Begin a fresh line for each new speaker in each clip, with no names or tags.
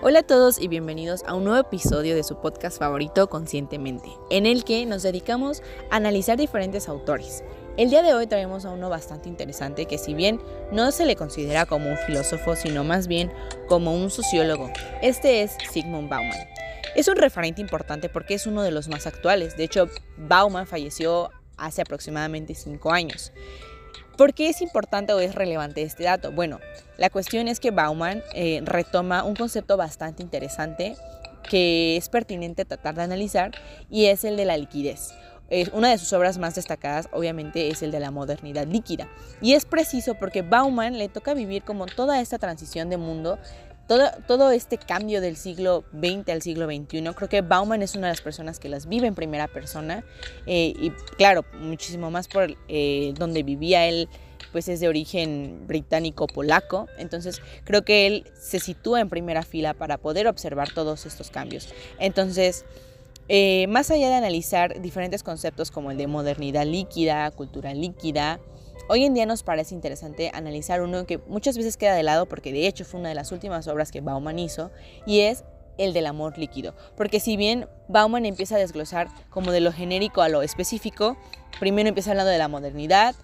Hola a todos y bienvenidos a un nuevo episodio de su podcast favorito Conscientemente, en el que nos dedicamos a analizar diferentes autores. El día de hoy traemos a uno bastante interesante que si bien no se le considera como un filósofo, sino más bien como un sociólogo, este es Sigmund Bauman. Es un referente importante porque es uno de los más actuales, de hecho Bauman falleció hace aproximadamente 5 años. ¿Por qué es importante o es relevante este dato? Bueno, la cuestión es que Bauman eh, retoma un concepto bastante interesante que es pertinente tratar de analizar y es el de la liquidez. una de sus obras más destacadas obviamente es el de la modernidad líquida y es preciso porque Bauman le toca vivir como toda esta transición de mundo todo, este cambio del siglo XX al siglo XXI, creo que Bauman es una de las personas que las vive en primera persona eh, y claro, muchísimo más por eh, donde vivía él, pues es de origen británico-polaco, entonces creo que él se sitúa en primera fila para poder observar todos estos cambios. Entonces, eh, más allá de analizar diferentes conceptos como el de modernidad líquida, cultura líquida, Hoy en día nos parece interesante analizar uno que muchas veces queda de lado porque de hecho fue una de las últimas obras que Bauman hizo y es el del amor líquido. Porque si bien Bauman empieza a desglosar como de lo genérico a lo específico, primero empieza hablando de la modernidad,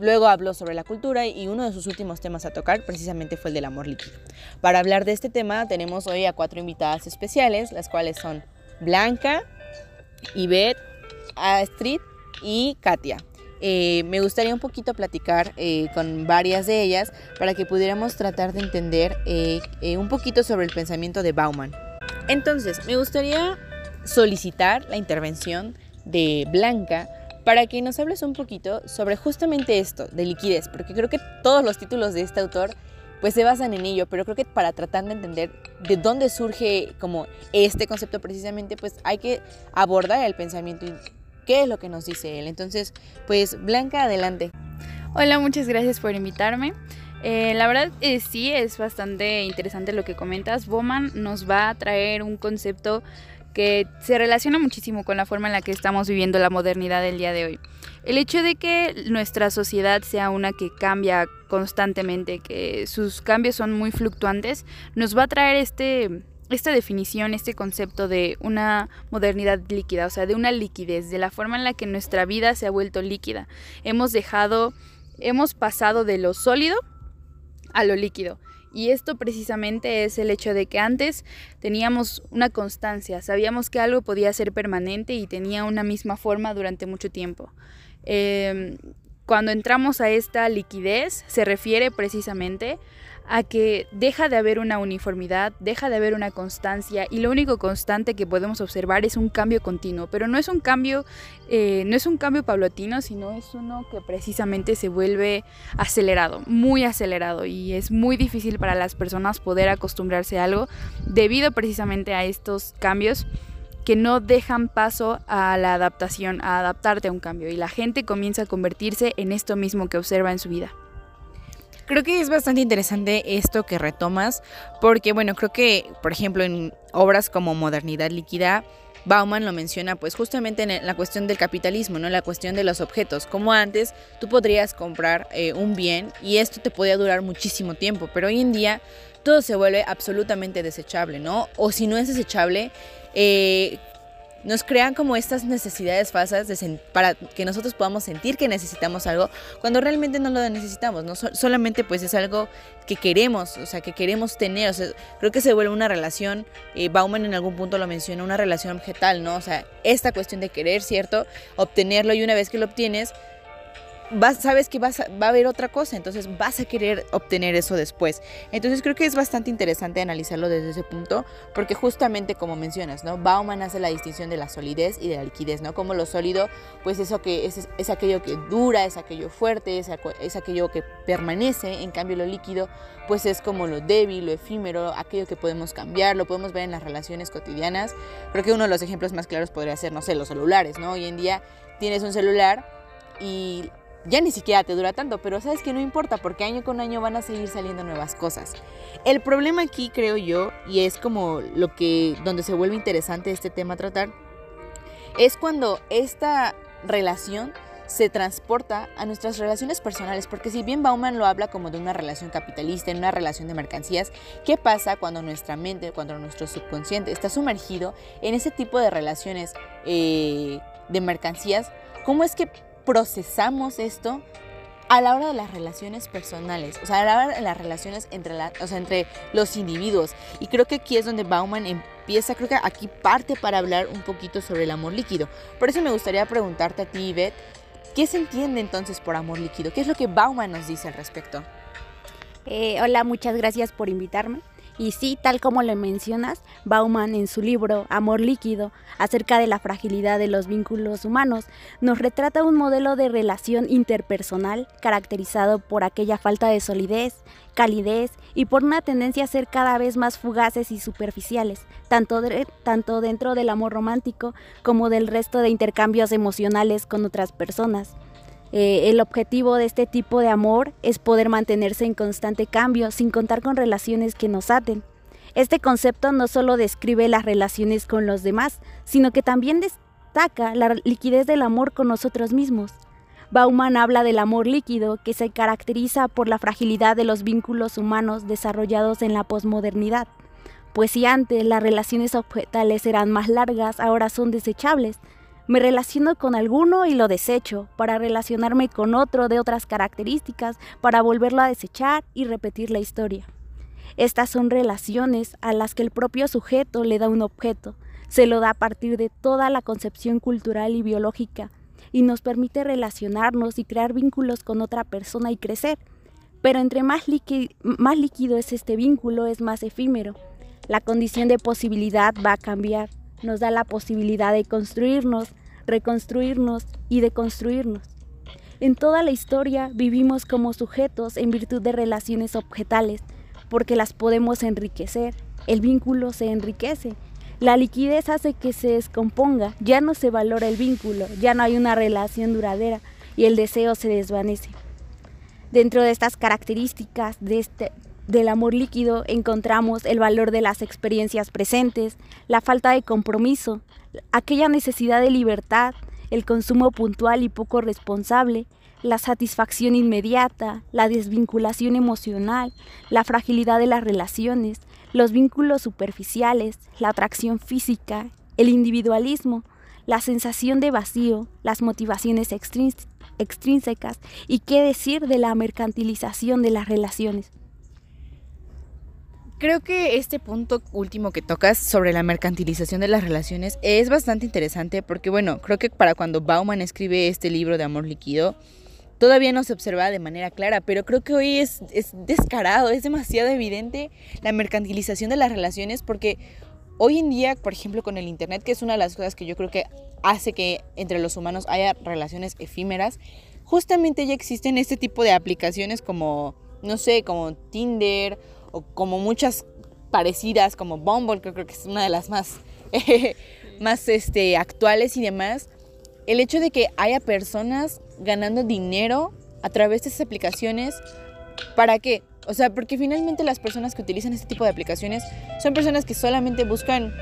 luego habló sobre la cultura y uno de sus últimos temas a tocar precisamente fue el del amor líquido. Para hablar de este tema tenemos hoy a cuatro invitadas especiales, las cuales son Blanca, Ivette, Astrid y Katia. Eh, me gustaría un poquito platicar eh, con varias de ellas para que pudiéramos tratar de entender eh, un poquito sobre el pensamiento de Bauman. Entonces, me gustaría solicitar la intervención de Blanca para que nos hables un poquito sobre justamente esto, de liquidez, porque creo que todos los títulos de este autor pues se basan en ello, pero creo que para tratar de entender de dónde surge como este concepto precisamente, pues hay que abordar el pensamiento qué es lo que nos dice él. Entonces, pues Blanca, adelante.
Hola, muchas gracias por invitarme. Eh, la verdad eh, sí es bastante interesante lo que comentas. Bowman nos va a traer un concepto que se relaciona muchísimo con la forma en la que estamos viviendo la modernidad del día de hoy. El hecho de que nuestra sociedad sea una que cambia constantemente, que sus cambios son muy fluctuantes, nos va a traer este esta definición, este concepto de una modernidad líquida, o sea, de una liquidez, de la forma en la que nuestra vida se ha vuelto líquida. Hemos dejado, hemos pasado de lo sólido a lo líquido. Y esto precisamente es el hecho de que antes teníamos una constancia, sabíamos que algo podía ser permanente y tenía una misma forma durante mucho tiempo. Em, cuando entramos a esta liquidez se refiere precisamente a que deja de haber una uniformidad, deja de haber una constancia y lo único constante que podemos observar es un cambio continuo, pero no es un cambio, eh, no es un cambio paulatino, sino es uno que precisamente se vuelve acelerado, muy acelerado y es muy difícil para las personas poder acostumbrarse a algo debido precisamente a estos cambios que no dejan paso a la adaptación, a adaptarte a un cambio y la gente comienza a convertirse en esto mismo que observa en su vida.
Creo que es bastante interesante esto que retomas, porque bueno, creo que, por ejemplo, en obras como Modernidad Líquida, Bauman lo menciona pues justamente en la cuestión del capitalismo, ¿no? La cuestión de los objetos. Como antes tú podrías comprar eh, un bien y esto te podía durar muchísimo tiempo, pero hoy en día todo se vuelve absolutamente desechable, ¿no? O si no es desechable, eh, nos crean como estas necesidades falsas para que nosotros podamos sentir que necesitamos algo cuando realmente no lo necesitamos, no solamente pues es algo que queremos, o sea, que queremos tener, creo que se vuelve una relación, eh, Bauman en algún punto lo menciona, una relación objetal, ¿no? O sea, esta cuestión de querer, ¿cierto? Obtenerlo y una vez que lo obtienes, sabes que vas va a haber otra cosa, entonces vas a querer obtener eso después. Entonces creo que es bastante interesante analizarlo desde ese punto, porque justamente como mencionas, ¿no? Bauman hace la distinción de la solidez y de la liquidez, ¿no? Como lo sólido, pues eso que es, es aquello que dura, es aquello fuerte, es, es aquello que permanece, en cambio lo líquido, pues es como lo débil, lo efímero, aquello que podemos cambiar, lo podemos ver en las relaciones cotidianas. Creo que uno de los ejemplos más claros podría ser, no sé, los celulares, ¿no? Hoy en día tienes un celular y ya ni siquiera te dura tanto, pero sabes que no importa porque año con año van a seguir saliendo nuevas cosas. El problema aquí, creo yo, y es como lo que donde se vuelve interesante este tema tratar, es cuando esta relación se transporta a nuestras relaciones personales, porque si bien Bauman lo habla como de una relación capitalista, en una relación de mercancías, ¿qué pasa cuando nuestra mente, cuando nuestro subconsciente está sumergido en ese tipo de relaciones eh, de mercancías? ¿Cómo es que procesamos esto a la hora de las relaciones personales, o sea, a la hora de las relaciones entre, la, o sea, entre los individuos. Y creo que aquí es donde Bauman empieza, creo que aquí parte para hablar un poquito sobre el amor líquido. Por eso me gustaría preguntarte a ti, Ivette, ¿qué se entiende entonces por amor líquido? ¿Qué es lo que Bauman nos dice al respecto?
Eh, hola, muchas gracias por invitarme. Y sí, tal como lo mencionas, Bauman en su libro Amor líquido, acerca de la fragilidad de los vínculos humanos, nos retrata un modelo de relación interpersonal caracterizado por aquella falta de solidez, calidez y por una tendencia a ser cada vez más fugaces y superficiales, tanto, tanto dentro del amor romántico como del resto de intercambios emocionales con otras personas. Eh, el objetivo de este tipo de amor es poder mantenerse en constante cambio sin contar con relaciones que nos aten. Este concepto no solo describe las relaciones con los demás, sino que también destaca la liquidez del amor con nosotros mismos. Bauman habla del amor líquido que se caracteriza por la fragilidad de los vínculos humanos desarrollados en la posmodernidad. Pues si antes las relaciones objetales eran más largas, ahora son desechables, me relaciono con alguno y lo desecho, para relacionarme con otro de otras características, para volverlo a desechar y repetir la historia. Estas son relaciones a las que el propio sujeto le da un objeto, se lo da a partir de toda la concepción cultural y biológica, y nos permite relacionarnos y crear vínculos con otra persona y crecer. Pero entre más, más líquido es este vínculo, es más efímero. La condición de posibilidad va a cambiar nos da la posibilidad de construirnos, reconstruirnos y deconstruirnos. En toda la historia vivimos como sujetos en virtud de relaciones objetales, porque las podemos enriquecer, el vínculo se enriquece, la liquidez hace que se descomponga, ya no se valora el vínculo, ya no hay una relación duradera y el deseo se desvanece. Dentro de estas características de este, del amor líquido encontramos el valor de las experiencias presentes, la falta de compromiso, aquella necesidad de libertad, el consumo puntual y poco responsable, la satisfacción inmediata, la desvinculación emocional, la fragilidad de las relaciones, los vínculos superficiales, la atracción física, el individualismo, la sensación de vacío, las motivaciones extrínsecas y qué decir de la mercantilización de las relaciones.
Creo que este punto último que tocas sobre la mercantilización de las relaciones es bastante interesante porque, bueno, creo que para cuando Bauman escribe este libro de amor líquido, todavía no se observa de manera clara, pero creo que hoy es, es descarado, es demasiado evidente la mercantilización de las relaciones porque hoy en día, por ejemplo, con el Internet, que es una de las cosas que yo creo que hace que entre los humanos haya relaciones efímeras, justamente ya existen este tipo de aplicaciones como, no sé, como Tinder o como muchas parecidas como Bumble, que creo que es una de las más, más este, actuales y demás, el hecho de que haya personas ganando dinero a través de esas aplicaciones, ¿para qué? O sea, porque finalmente las personas que utilizan este tipo de aplicaciones son personas que solamente buscan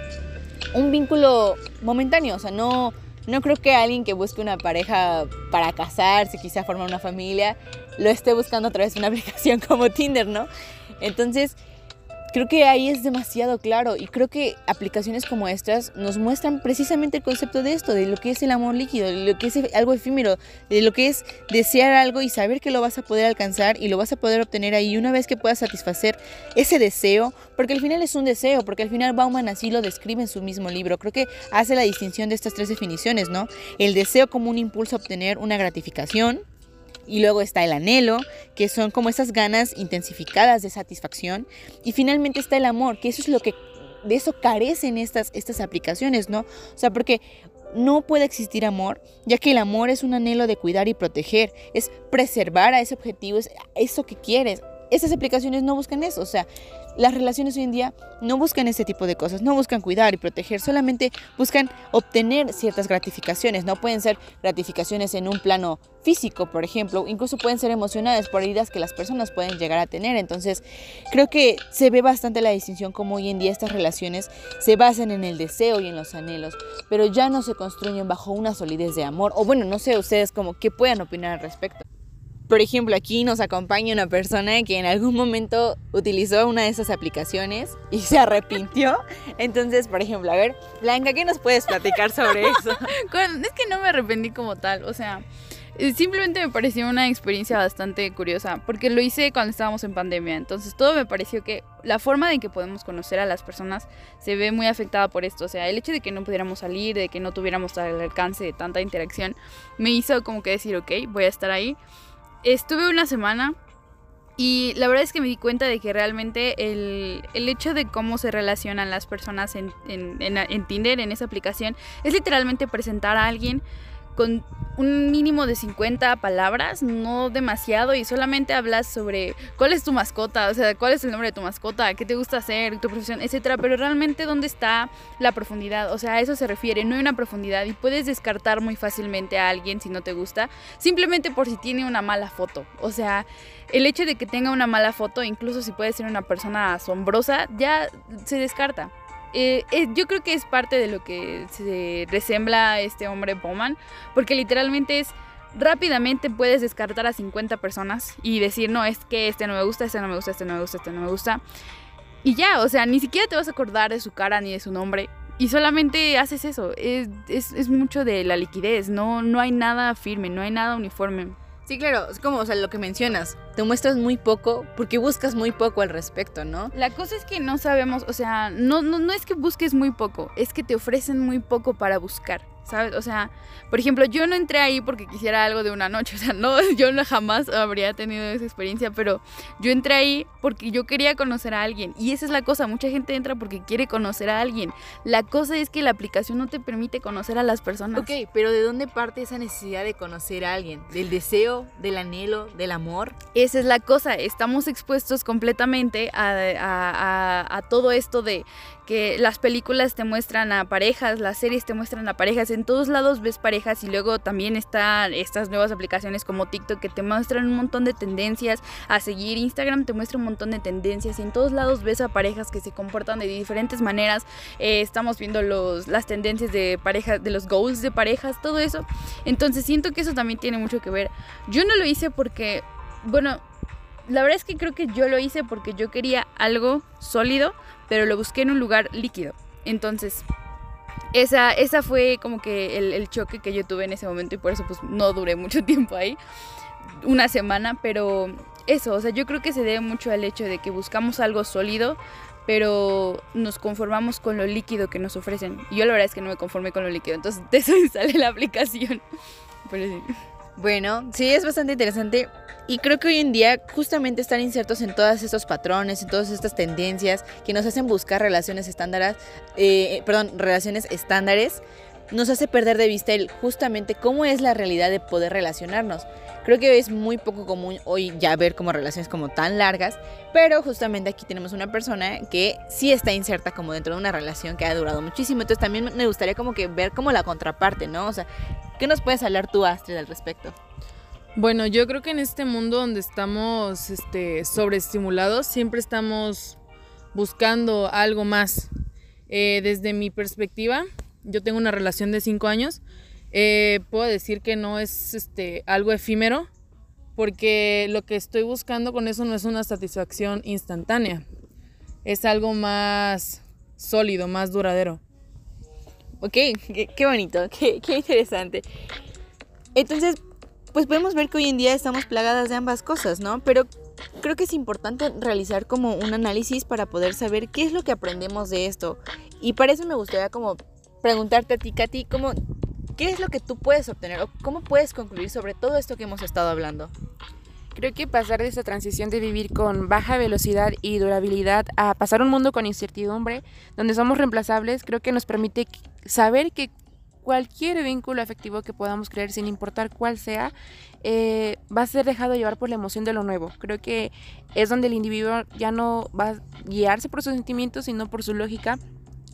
un vínculo momentáneo, o sea, no, no creo que alguien que busque una pareja para casarse, quizá formar una familia, lo esté buscando a través de una aplicación como Tinder, ¿no? Entonces, creo que ahí es demasiado claro y creo que aplicaciones como estas nos muestran precisamente el concepto de esto, de lo que es el amor líquido, de lo que es algo efímero, de lo que es desear algo y saber que lo vas a poder alcanzar y lo vas a poder obtener ahí una vez que puedas satisfacer ese deseo, porque al final es un deseo, porque al final Bauman así lo describe en su mismo libro. Creo que hace la distinción de estas tres definiciones, ¿no? El deseo como un impulso a obtener una gratificación, y luego está el anhelo, que son como esas ganas intensificadas de satisfacción. Y finalmente está el amor, que eso es lo que de eso carecen estas, estas aplicaciones, ¿no? O sea, porque no puede existir amor, ya que el amor es un anhelo de cuidar y proteger, es preservar a ese objetivo, es eso que quieres. Estas aplicaciones no buscan eso, o sea, las relaciones hoy en día no buscan ese tipo de cosas, no buscan cuidar y proteger, solamente buscan obtener ciertas gratificaciones, no pueden ser gratificaciones en un plano físico, por ejemplo, incluso pueden ser emocionales por heridas que las personas pueden llegar a tener, entonces creo que se ve bastante la distinción como hoy en día estas relaciones se basan en el deseo y en los anhelos, pero ya no se construyen bajo una solidez de amor, o bueno, no sé ustedes como qué puedan opinar al respecto. Por ejemplo, aquí nos acompaña una persona que en algún momento utilizó una de esas aplicaciones y se arrepintió. Entonces, por ejemplo, a ver, Blanca, ¿qué nos puedes platicar sobre eso?
es que no me arrepentí como tal, o sea, eh, simplemente me pareció una experiencia bastante curiosa, porque lo hice cuando estábamos en pandemia, entonces todo me pareció que la forma en que podemos conocer a las personas se ve muy afectada por esto, o sea, el hecho de que no pudiéramos salir, de que no tuviéramos al alcance de tanta interacción, me hizo como que decir, ok, voy a estar ahí Estuve una semana y la verdad es que me di cuenta de que realmente el, hecho de cómo se relacionan las personas en, en, en, Tinder, en esa aplicación, es literalmente presentar a alguien con un mínimo de 50 palabras, no demasiado, y solamente hablas sobre cuál es tu mascota, o sea, cuál es el nombre de tu mascota, qué te gusta hacer, tu profesión, etcétera, pero realmente dónde está la profundidad, o sea, a eso se refiere, no hay una profundidad y puedes descartar muy fácilmente a alguien si no te gusta, simplemente por si tiene una mala foto, o sea, el hecho de que tenga una mala foto, incluso si puede ser una persona asombrosa, ya se descarta. Eh, eh, yo creo que es parte de lo que se resembla este hombre Bowman, porque literalmente es rápidamente puedes descartar a 50 personas y decir, no, es que este no me gusta, este no me gusta, este no me gusta, este no me gusta. Y ya, o sea, ni siquiera te vas a acordar de su cara ni de su nombre. Y solamente haces eso. Es, es, es mucho de la liquidez. No, no hay nada firme, no hay nada uniforme.
Sí, claro, es como, o sea, lo que mencionas, te muestras muy poco porque buscas muy poco al respecto, ¿no?
La cosa es que no sabemos, o sea, no, no, no es que busques muy poco, es que te ofrecen muy poco para buscar. ¿Sabes? O sea, por ejemplo, yo no entré ahí porque quisiera algo de una noche, o sea, no, yo no jamás habría tenido esa experiencia, pero yo entré ahí porque yo quería conocer a alguien y esa es la cosa, mucha gente entra porque quiere conocer a alguien. La cosa es que la aplicación no te permite conocer a las personas.
Ok, pero ¿de dónde parte esa necesidad de conocer a alguien? ¿Del deseo, del anhelo, del amor?
Esa es la cosa, estamos expuestos completamente a, a, a todo esto de que las películas te muestran a parejas, las series te muestran a parejas, en todos lados ves parejas y luego también están estas nuevas aplicaciones como TikTok que te muestran un montón de tendencias a seguir, Instagram te muestra un montón de tendencias y en todos lados ves a parejas que se comportan de diferentes maneras, eh, estamos viendo los, las tendencias de parejas, de los goals de parejas, todo eso, entonces siento que eso también tiene mucho que ver. Yo no lo hice porque, bueno, la verdad es que creo que yo lo hice porque yo quería algo sólido, pero lo busqué en un lugar líquido. Entonces, esa, esa fue como que el, choque que yo tuve en ese momento y por eso pues no duré mucho tiempo ahí, una semana, pero eso, o sea, yo creo que se debe mucho al hecho de que buscamos algo sólido, pero nos conformamos con lo líquido que nos ofrecen. Y yo la verdad es que no me conformé con lo líquido, entonces de eso sale la aplicación.
Bueno, sí, es bastante interesante. Y creo que hoy en día justamente están insertos en todos estos patrones, en todas estas tendencias que nos hacen buscar relaciones estándares, eh, perdón, relaciones estándares, nos hace perder de vista el justamente cómo es la realidad de poder relacionarnos. Creo que es muy poco común hoy ya ver como relaciones como tan largas, pero justamente aquí tenemos una persona que sí está inserta como dentro de una relación que ha durado muchísimo. Entonces también me gustaría como que ver como la contraparte, ¿no? O sea, ¿qué nos puedes hablar tú, Astrid, al respecto?
Bueno, yo creo que en este mundo donde estamos este, sobreestimulados, siempre estamos buscando algo más. Eh, desde mi perspectiva, yo tengo una relación de cinco años. Eh, puedo decir que no es este, algo efímero, porque lo que estoy buscando con eso no es una satisfacción instantánea, es algo más sólido, más duradero.
Ok, qué, bonito, qué, qué interesante. Entonces, pues podemos ver que hoy en día estamos plagadas de ambas cosas, ¿no? Pero creo que es importante realizar como un análisis para poder saber qué es lo que aprendemos de esto. Y para eso me gustaría como preguntarte a ti, Katy, como, ¿qué es lo que tú puedes obtener o cómo puedes concluir sobre todo esto que hemos estado hablando?
Creo que pasar de esta transición de vivir con baja velocidad y durabilidad a pasar un mundo con incertidumbre, donde somos reemplazables, creo que nos permite saber que cualquier vínculo afectivo que podamos creer, sin importar cuál sea, eh, va a ser dejado llevar por la emoción de lo nuevo. Creo que es donde el individuo ya no va a guiarse por sus sentimientos, sino por su lógica.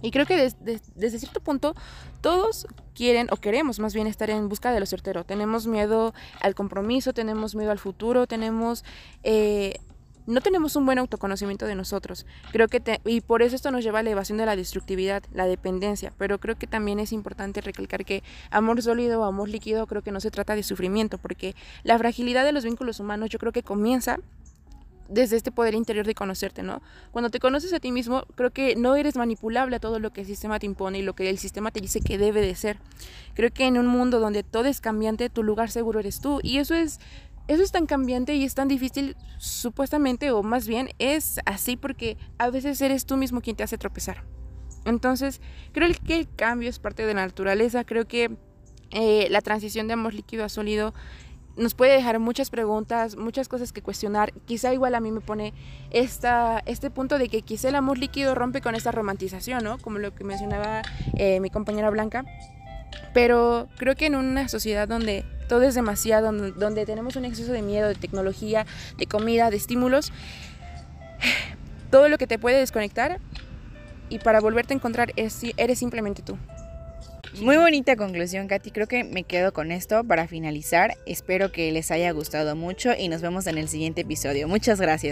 Y creo que desde cierto punto todos quieren o queremos más bien estar en busca de lo certero. Tenemos miedo al compromiso, tenemos miedo al futuro, tenemos eh, no tenemos un buen autoconocimiento de nosotros. Creo que y por eso esto nos lleva a la evasión de la destructividad, la dependencia, pero creo que también es importante recalcar que amor sólido o amor líquido creo que no se trata de sufrimiento, porque la fragilidad de los vínculos humanos yo creo que comienza desde este poder interior de conocerte, ¿no? Cuando te conoces a ti mismo, creo que no eres manipulable a todo lo que el sistema te impone y lo que el sistema te dice que debe de ser. Creo que en un mundo donde todo es cambiante, tu lugar seguro eres tú y eso es eso es tan cambiante y es tan difícil supuestamente o más bien es así porque a veces eres tú mismo quien te hace tropezar. Entonces, creo que el cambio es parte de la naturaleza, creo que eh, la transición de amor líquido a sólido nos puede dejar muchas preguntas, muchas cosas que cuestionar. Quizá igual a mí me pone esta, este punto de que quizá el amor líquido rompe con esta romantización, ¿no? Como lo que mencionaba eh, mi compañera Blanca. Pero creo que en una sociedad donde todo es demasiado, donde tenemos un exceso de miedo, de tecnología, de comida, de estímulos, todo lo que te puede desconectar y para volverte a encontrar es, eres simplemente tú.
Muy bonita conclusión, Katy. Creo que me quedo con esto para finalizar. Espero que les haya gustado mucho y nos vemos en el siguiente episodio. Muchas gracias.